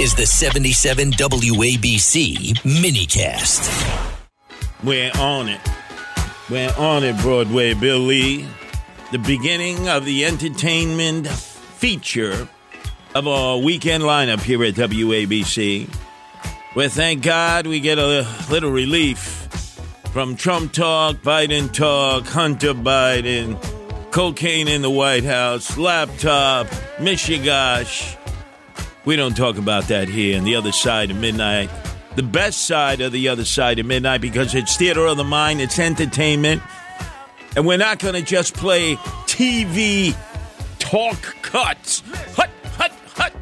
is the 77 WABC minicast. We're on it. We're on it, Broadway Bill Lee. The beginning of the entertainment feature of our weekend lineup here at WABC. Where thank God we get a little relief from Trump talk, Biden talk, Hunter Biden, cocaine in the White House, laptop, Michigash. We don't talk about that here on the other side of midnight. The best side of the other side of midnight because it's theater of the mind, it's entertainment. And we're not going to just play TV talk cuts. Hut, hut, hut.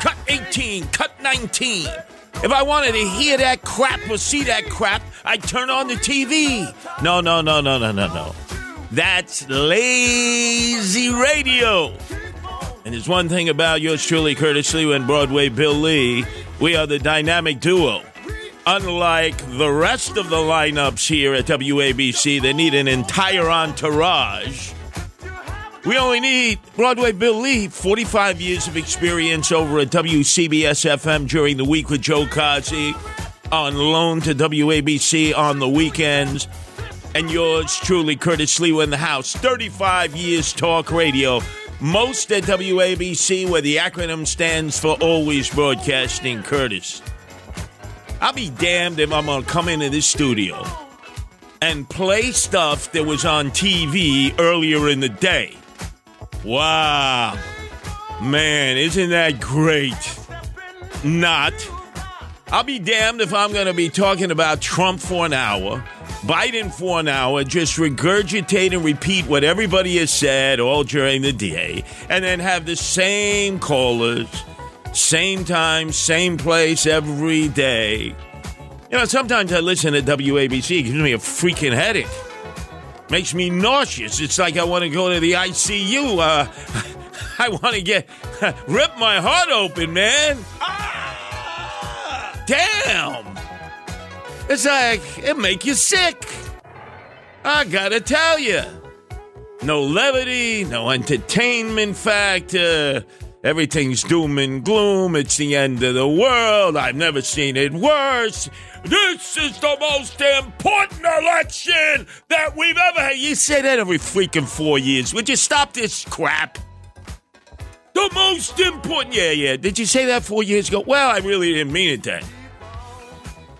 Cut 18, cut 19. If I wanted to hear that crap or see that crap, I'd turn on the TV. No, no, no, no, no, no, no. That's lazy radio. And there's one thing about yours truly, Curtis Sliwa and Broadway Bill Lee. We are the dynamic duo. Unlike the rest of the lineups here at WABC they need an entire entourage, we only need Broadway Bill Lee, 45 years of experience over at WCBS FM during the week with Joe Causi, on loan to WABC on the weekends. And yours truly, Curtis Sliwa, in the house. 35 years talk radio. Most at WABC, where the acronym stands for Always Broadcasting Curtis. I'll be damned if I'm going to come into this studio and play stuff that was on TV earlier in the day. Wow. Man, isn't that great? Not. I'll be damned if I'm going to be talking about Trump for an hour, Biden for an hour, just regurgitate and repeat what everybody has said all during the day, and then have the same callers, same time, same place every day. You know, sometimes I listen to WABC, it gives me a freaking headache. Makes me nauseous. It's like I want to go to the ICU. Uh, I want to get rip my heart open, man. Ah, damn. It's like it make you sick. I gotta tell you. No levity, no entertainment factor. Everything's doom and gloom. It's the end of the world. I've never seen it worse. This is the most important election that we've ever had. You say that every freaking four years. Would you stop this crap? The most important. Yeah, yeah. Did you say that four years ago? Well, I really didn't mean it then.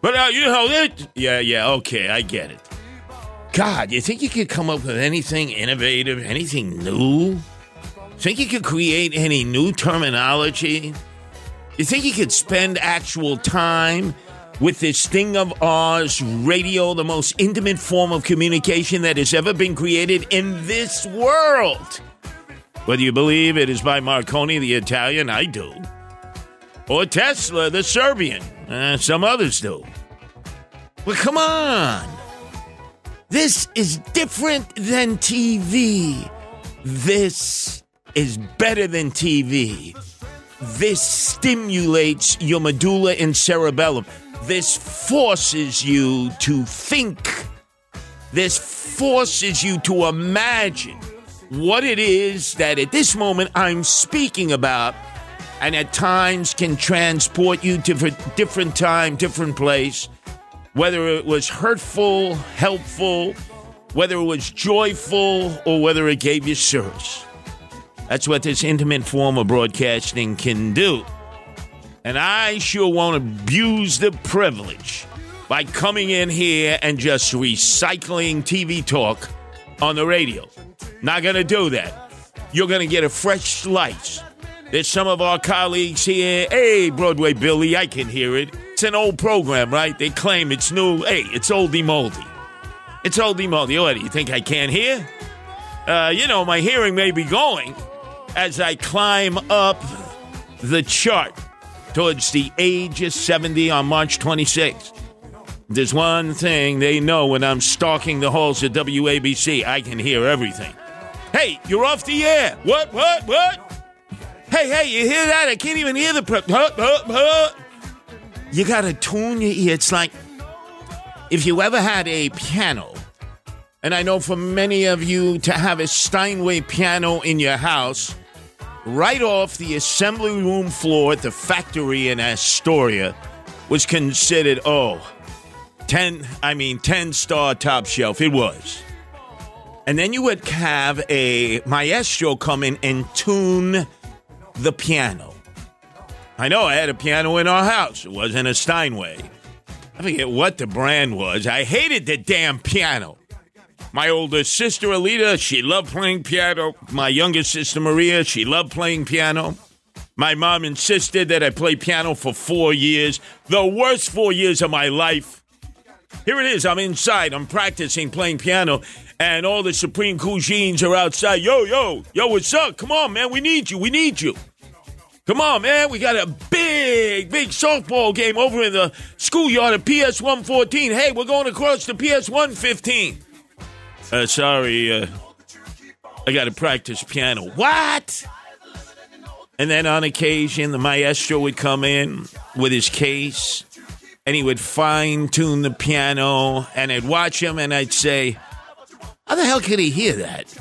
But, uh, you know, it. Yeah, yeah, okay, I get it. God, you think you could come up with anything innovative, anything new? Think you could create any new terminology? You think you could spend actual time with this thing of ours, radio, the most intimate form of communication that has ever been created in this world? Whether you believe it is by Marconi, the Italian, I do, or Tesla, the Serbian, uh, some others do. But come on. This is different than TV. This is better than TV. This stimulates your medulla and cerebellum. This forces you to think. This forces you to imagine what it is that at this moment I'm speaking about, and at times can transport you to a different time, different place, whether it was hurtful, helpful, whether it was joyful, or whether it gave you service. That's what this intimate form of broadcasting can do. And I sure won't abuse the privilege by coming in here and just recycling TV talk on the radio. Not going to do that. You're going to get a fresh slice. There's some of our colleagues here. Hey, Broadway Billy, I can hear it. It's an old program, right? They claim it's new. Hey, it's oldie moldy. It's oldie moldy. What do you think I can't hear? Uh, you know, my hearing may be going as I climb up the chart towards the age of 70 on March 26th. There's one thing they know when I'm stalking the halls of WABC I can hear everything. Hey, you're off the air. What, what, what? Hey, hey, you hear that? I can't even hear the. Pre- huh, huh, huh. You gotta tune your ear. It's like if you ever had a piano, and I know for many of you to have a Steinway piano in your house right off the assembly room floor at the factory in Astoria was considered, oh, 10, I mean, 10 star top shelf. It was. And then you would have a maestro come in and tune the piano. I know I had a piano in our house. It wasn't a Steinway. I forget what the brand was. I hated the damn piano. My older sister Alita, she loved playing piano. My younger sister Maria, she loved playing piano. My mom insisted that I play piano for four years, the worst four years of my life. Here it is. I'm inside. I'm practicing playing piano, and all the Supreme Cousins are outside. Yo, yo, yo, what's up? Come on, man. We need you. We need you. Come on, man. We got a big, big softball game over in the schoolyard at PS 114. Hey, we're going across to PS 115. Uh, sorry, uh, I got to practice piano. What? And then on occasion, the maestro would come in with his case and he would fine tune the piano and I'd watch him and I'd say, How the hell could he hear that?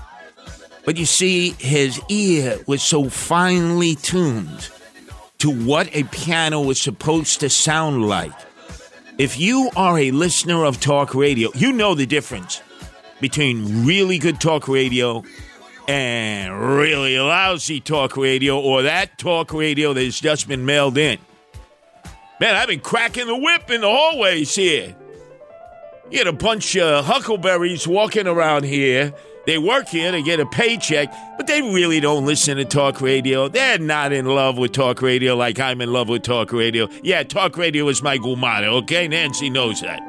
But you see, his ear was so finely tuned to what a piano was supposed to sound like. If you are a listener of talk radio, you know the difference between really good talk radio and really lousy talk radio or that talk radio that's just been mailed in. Man, I've been cracking the whip in the hallways here. You get a bunch of huckleberries walking around here. They work here to get a paycheck, but they really don't listen to talk radio. They're not in love with talk radio like I'm in love with talk radio. Yeah, talk radio is my gumata, okay? Nancy knows that.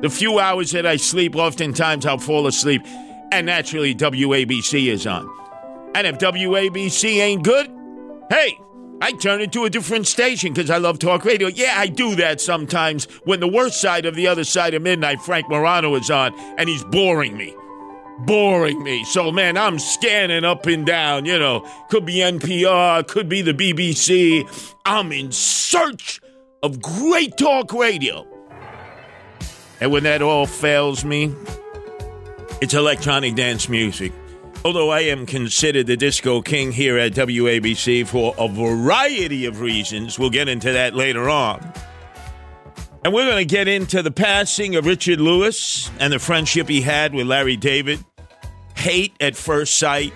The few hours that I sleep, oftentimes I'll fall asleep and naturally WABC is on. And if WABC ain't good, hey, I turn it to a different station because I love talk radio. Yeah, I do that sometimes when the worst side of the other side of midnight, Frank Morano, is on and he's boring me. Boring me. So, man, I'm scanning up and down. You know, could be NPR, could be the BBC. I'm in search of great talk radio. And when that all fails me, it's electronic dance music. Although I am considered the disco king here at WABC for a variety of reasons, we'll get into that later on. And we're going to get into the passing of Richard Lewis and the friendship he had with Larry David, hate at first sight,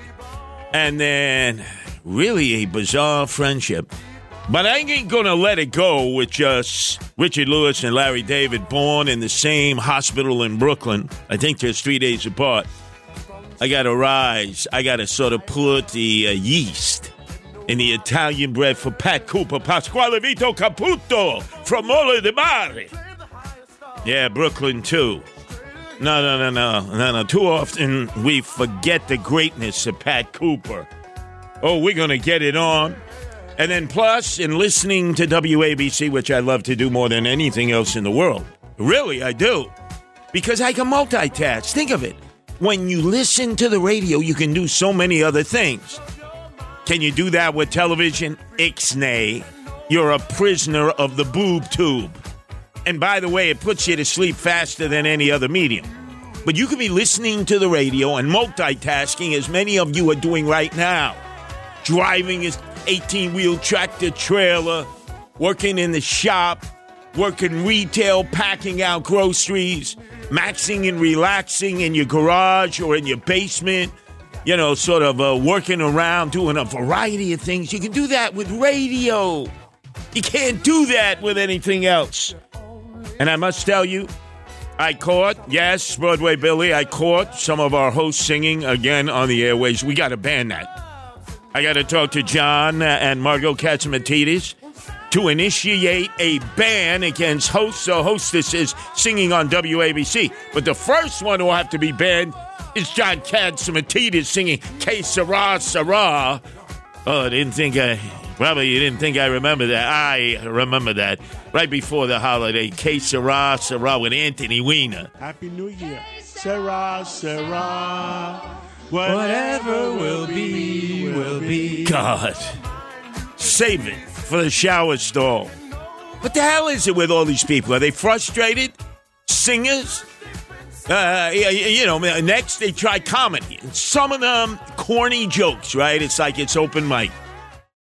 and then really a bizarre friendship. But I ain't going to let it go with just Richard Lewis and Larry David, born in the same hospital in Brooklyn. I think just three days apart. I got to rise. I got to sort of put the uh, yeast in the Italian bread for Pat Cooper, Pasquale Vito Caputo from Mola de Mare. Yeah, Brooklyn too. No, no, no, no, no, no. Too often we forget the greatness of Pat Cooper. Oh, we're going to get it on. And then, plus, in listening to WABC, which I love to do more than anything else in the world. Really, I do. Because I can multitask. Think of it. When you listen to the radio, you can do so many other things. Can you do that with television? Ixnay. You're a prisoner of the boob tube. And by the way, it puts you to sleep faster than any other medium. But you could be listening to the radio and multitasking as many of you are doing right now. Driving is 18 wheel tractor trailer, working in the shop, working retail, packing out groceries, maxing and relaxing in your garage or in your basement, you know, sort of uh, working around, doing a variety of things. You can do that with radio. You can't do that with anything else. And I must tell you, I caught, yes, Broadway Billy, I caught some of our hosts singing again on the airways. We got to ban that. I got to talk to John and Margot Catsimatidis to initiate a ban against hosts or hostesses singing on WABC. But the first one who will have to be banned is John Catsimatidis singing Que Sera Sera. Oh, I didn't think I. Probably you didn't think I remember that. I remember that right before the holiday. Que Sera Sera with Anthony Weiner. Happy New Year. Sera, Sera. Whatever will be, will be. God, save it for the shower stall. What the hell is it with all these people? Are they frustrated? Singers? Uh, you know, next they try comedy. Some of them corny jokes, right? It's like it's open mic.